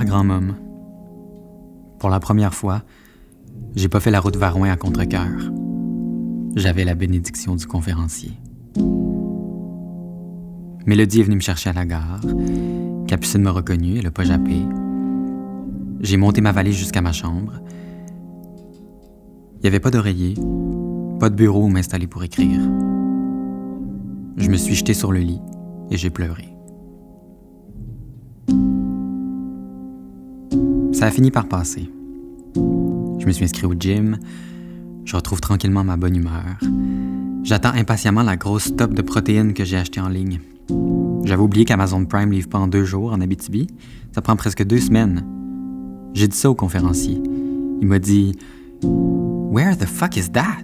Cher grand-môme, pour la première fois, j'ai pas fait la route Varouin à contre-cœur. J'avais la bénédiction du conférencier. Mélodie est venue me chercher à la gare. Capucine m'a reconnu, elle a pas jappé. J'ai monté ma valise jusqu'à ma chambre. Il n'y avait pas d'oreiller, pas de bureau où m'installer pour écrire. Je me suis jeté sur le lit et j'ai pleuré. Ça a fini par passer. Je me suis inscrit au gym. Je retrouve tranquillement ma bonne humeur. J'attends impatiemment la grosse top de protéines que j'ai achetée en ligne. J'avais oublié qu'Amazon Prime livre pas en deux jours en Abitibi. Ça prend presque deux semaines. J'ai dit ça au conférencier. Il m'a dit Where the fuck is that?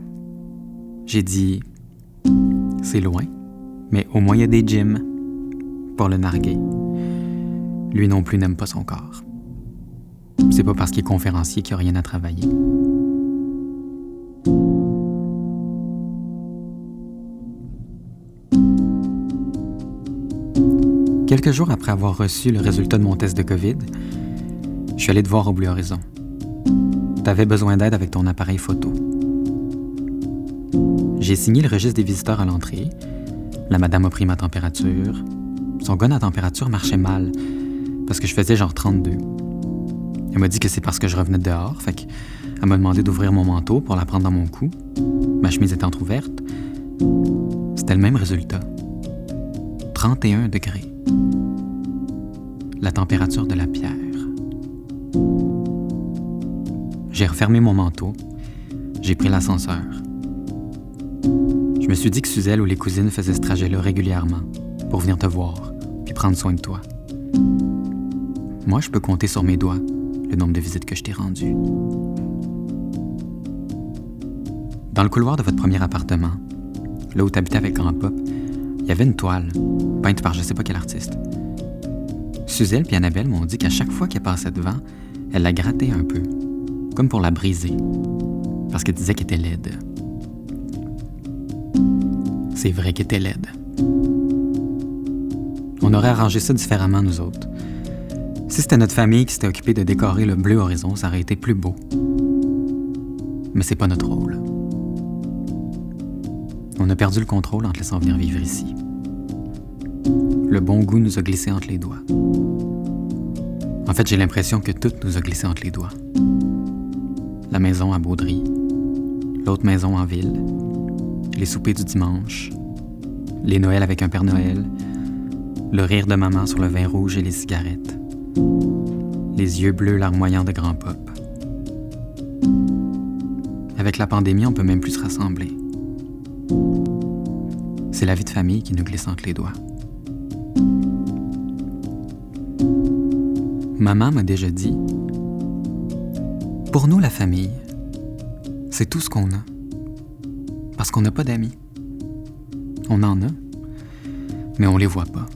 J'ai dit C'est loin, mais au moins il y a des gyms pour le narguer. Lui non plus n'aime pas son corps. C'est pas parce qu'il est conférencier qu'il n'y a rien à travailler. Quelques jours après avoir reçu le résultat de mon test de COVID, je suis allé te voir au Bleu Horizon. Tu avais besoin d'aide avec ton appareil photo. J'ai signé le registre des visiteurs à l'entrée. La madame a pris ma température. Son gun à température marchait mal parce que je faisais genre 32. Elle m'a dit que c'est parce que je revenais dehors, fait qu'elle m'a demandé d'ouvrir mon manteau pour la prendre dans mon cou. Ma chemise était entr'ouverte. C'était le même résultat. 31 degrés. La température de la pierre. J'ai refermé mon manteau. J'ai pris l'ascenseur. Je me suis dit que Suzelle ou les cousines faisaient ce trajet-là régulièrement pour venir te voir puis prendre soin de toi. Moi, je peux compter sur mes doigts le nombre de visites que je t'ai rendues. Dans le couloir de votre premier appartement, là où tu habitais avec Grand Pop, il y avait une toile, peinte par je sais pas quel artiste. Suzelle et Annabelle m'ont dit qu'à chaque fois qu'elle passait devant, elle la grattait un peu, comme pour la briser, parce qu'elle disait qu'elle était laide. C'est vrai qu'elle était laide. On aurait arrangé ça différemment, nous autres. Si c'était notre famille qui s'était occupée de décorer le bleu horizon, ça aurait été plus beau. Mais c'est pas notre rôle. On a perdu le contrôle en te laissant venir vivre ici. Le bon goût nous a glissé entre les doigts. En fait, j'ai l'impression que tout nous a glissé entre les doigts. La maison à Baudry, l'autre maison en ville, les soupers du dimanche, les Noëls avec un Père Noël, le rire de maman sur le vin rouge et les cigarettes les yeux bleus larmoyants de grand pop. Avec la pandémie, on peut même plus se rassembler. C'est la vie de famille qui nous glisse entre les doigts. Maman m'a déjà dit, pour nous, la famille, c'est tout ce qu'on a. Parce qu'on n'a pas d'amis. On en a, mais on les voit pas.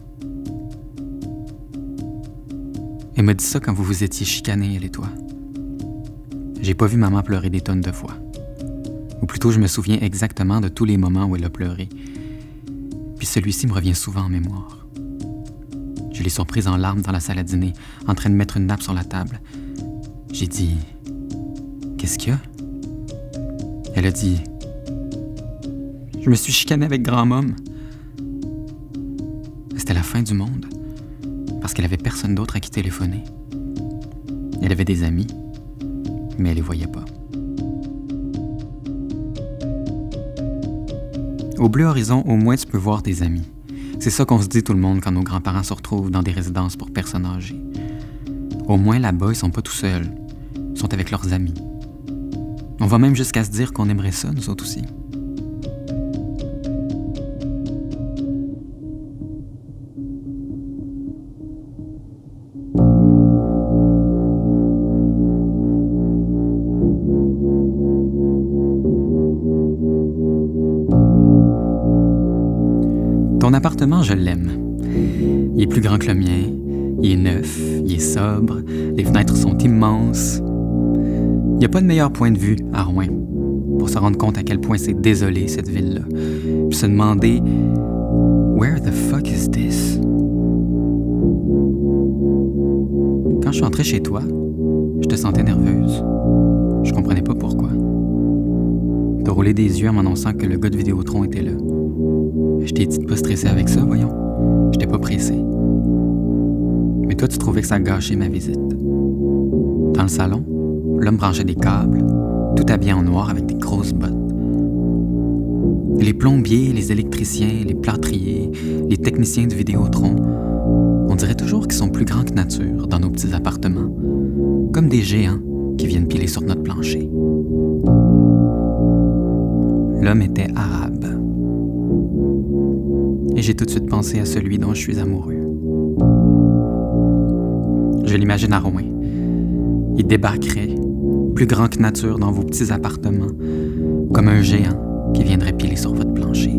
Elle m'a dit ça quand vous vous étiez chicanés, elle et toi. J'ai pas vu maman pleurer des tonnes de fois. Ou plutôt, je me souviens exactement de tous les moments où elle a pleuré. Puis celui-ci me revient souvent en mémoire. Je l'ai surprise en larmes dans la salle à dîner, en train de mettre une nappe sur la table. J'ai dit Qu'est-ce qu'il y a? Elle a dit Je me suis chicanée avec grand-môme. C'était la fin du monde parce qu'elle avait personne d'autre à qui téléphoner. Elle avait des amis, mais elle les voyait pas. Au Bleu Horizon, au moins tu peux voir tes amis. C'est ça qu'on se dit tout le monde quand nos grands-parents se retrouvent dans des résidences pour personnes âgées. Au moins là-bas, ils sont pas tout seuls. Ils sont avec leurs amis. On va même jusqu'à se dire qu'on aimerait ça, nous autres aussi. Appartement, je l'aime. Il est plus grand que le mien, il est neuf, il est sobre, les fenêtres sont immenses. Il n'y a pas de meilleur point de vue à Rouen pour se rendre compte à quel point c'est désolé cette ville-là. Puis se demander Where the fuck is this? Quand je suis entré chez toi, je te sentais nerveuse. Je comprenais pas pourquoi. T'as roulé des yeux en m'annonçant que le gars de Vidéotron était là. Je t'ai dit de pas stresser avec ça, voyons. J'étais pas pressé. Mais toi, tu trouvais que ça gâchait ma visite. Dans le salon, l'homme branchait des câbles, tout habillé en noir avec des grosses bottes. Les plombiers, les électriciens, les plâtriers, les techniciens de Vidéotron, on dirait toujours qu'ils sont plus grands que nature dans nos petits appartements, comme des géants qui viennent piler sur notre plancher. L'homme était arabe. Et j'ai tout de suite pensé à celui dont je suis amoureux. Je l'imagine à Rouen. Il débarquerait, plus grand que nature dans vos petits appartements, comme un géant qui viendrait piler sur votre plancher.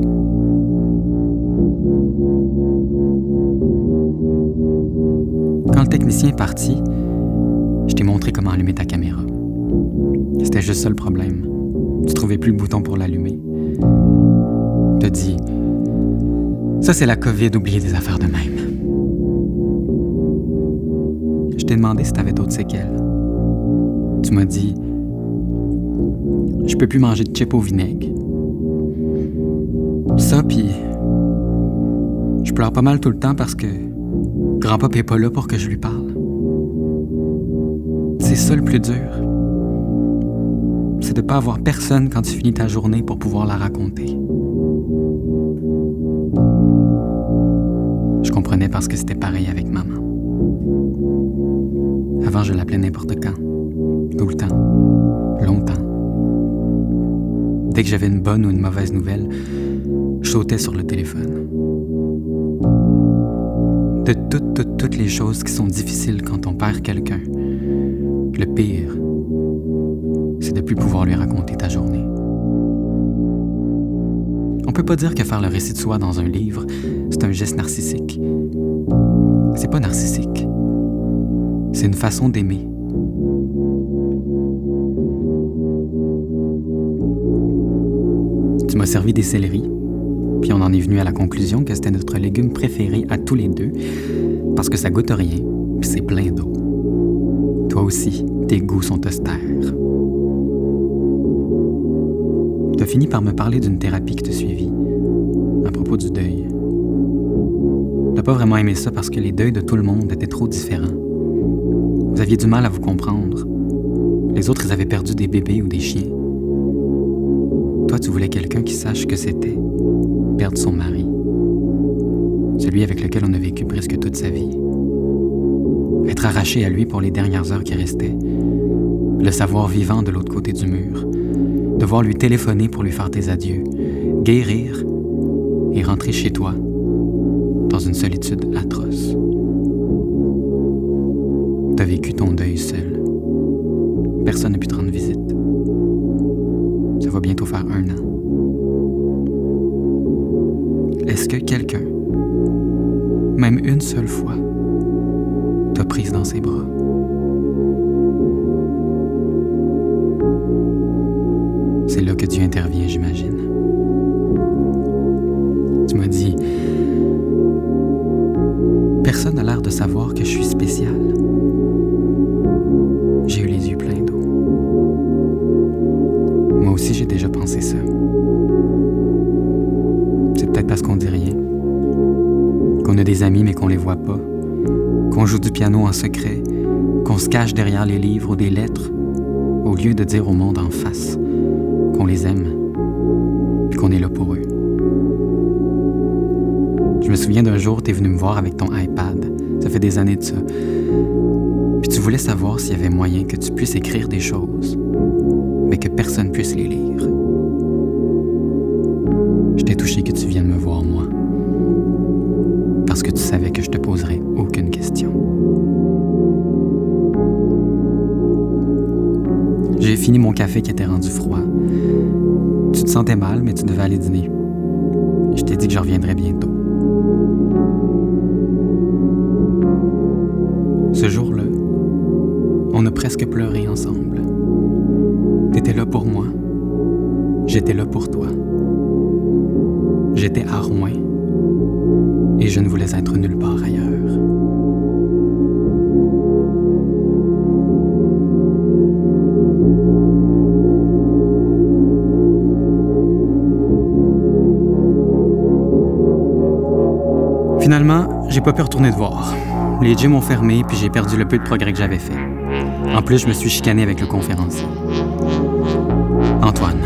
Quand le technicien est parti, je t'ai montré comment allumer ta caméra. C'était juste ça le problème. Tu trouvais plus le bouton pour l'allumer. Te dit Ça, c'est la COVID, oubliez des affaires de même. Je t'ai demandé si t'avais d'autres séquelles. Tu m'as dit Je peux plus manger de chips au vinaigre. Ça, puis. Je pleure pas mal tout le temps parce que. Grand-papa est pas là pour que je lui parle. C'est ça le plus dur. C'est de pas avoir personne quand tu finis ta journée pour pouvoir la raconter. Comprenais parce que c'était pareil avec maman. Avant, je l'appelais n'importe quand. Tout le temps. Longtemps. Dès que j'avais une bonne ou une mauvaise nouvelle, je sautais sur le téléphone. De toutes, toutes, toutes les choses qui sont difficiles quand on perd quelqu'un, le pire, c'est de plus pouvoir lui raconter ta journée. On peut pas dire que faire le récit de soi dans un livre, c'est un geste narcissique. C'est pas narcissique. C'est une façon d'aimer. Tu m'as servi des céleris, puis on en est venu à la conclusion que c'était notre légume préféré à tous les deux, parce que ça goûte rien, puis c'est plein d'eau. Toi aussi, tes goûts sont austères. Tu as fini par me parler d'une thérapie qui te suivit, à propos du deuil. T'as pas vraiment aimé ça parce que les deuils de tout le monde étaient trop différents. Vous aviez du mal à vous comprendre. Les autres, avaient perdu des bébés ou des chiens. Toi, tu voulais quelqu'un qui sache que c'était perdre son mari, celui avec lequel on a vécu presque toute sa vie. Être arraché à lui pour les dernières heures qui restaient, le savoir vivant de l'autre côté du mur, devoir lui téléphoner pour lui faire tes adieux, guérir et rentrer chez toi dans une solitude atroce. T'as vécu ton deuil seul. Personne n'a pu te rendre visite. Ça va bientôt faire un an. Est-ce que quelqu'un, même une seule fois, t'a prise dans ses bras? C'est là que Dieu intervient, j'imagine. Tu m'as dit, personne n'a l'air de savoir que je suis spécial. J'ai eu les yeux pleins d'eau. Moi aussi, j'ai déjà pensé ça. C'est peut-être parce qu'on dit rien. Qu'on a des amis mais qu'on les voit pas. Qu'on joue du piano en secret. Qu'on se cache derrière les livres ou des lettres. Au lieu de dire au monde en face qu'on les aime. Puis qu'on est là pour eux. Je me souviens d'un jour, tu es venu me voir avec ton iPad. Ça fait des années de ça. Puis tu voulais savoir s'il y avait moyen que tu puisses écrire des choses, mais que personne puisse les lire. J'étais touché que tu viennes me voir, moi. Parce que tu savais que je te poserais aucune question. J'ai fini mon café qui était rendu froid. Tu te sentais mal, mais tu devais aller dîner. Je t'ai dit que je reviendrais bientôt. Ce jour-là, on a presque pleuré ensemble. T'étais là pour moi. J'étais là pour toi. J'étais à Rouen et je ne voulais être nulle part ailleurs. J'ai pas pu retourner te voir. Les gyms ont fermé, puis j'ai perdu le peu de progrès que j'avais fait. En plus, je me suis chicané avec le conférencier. Antoine.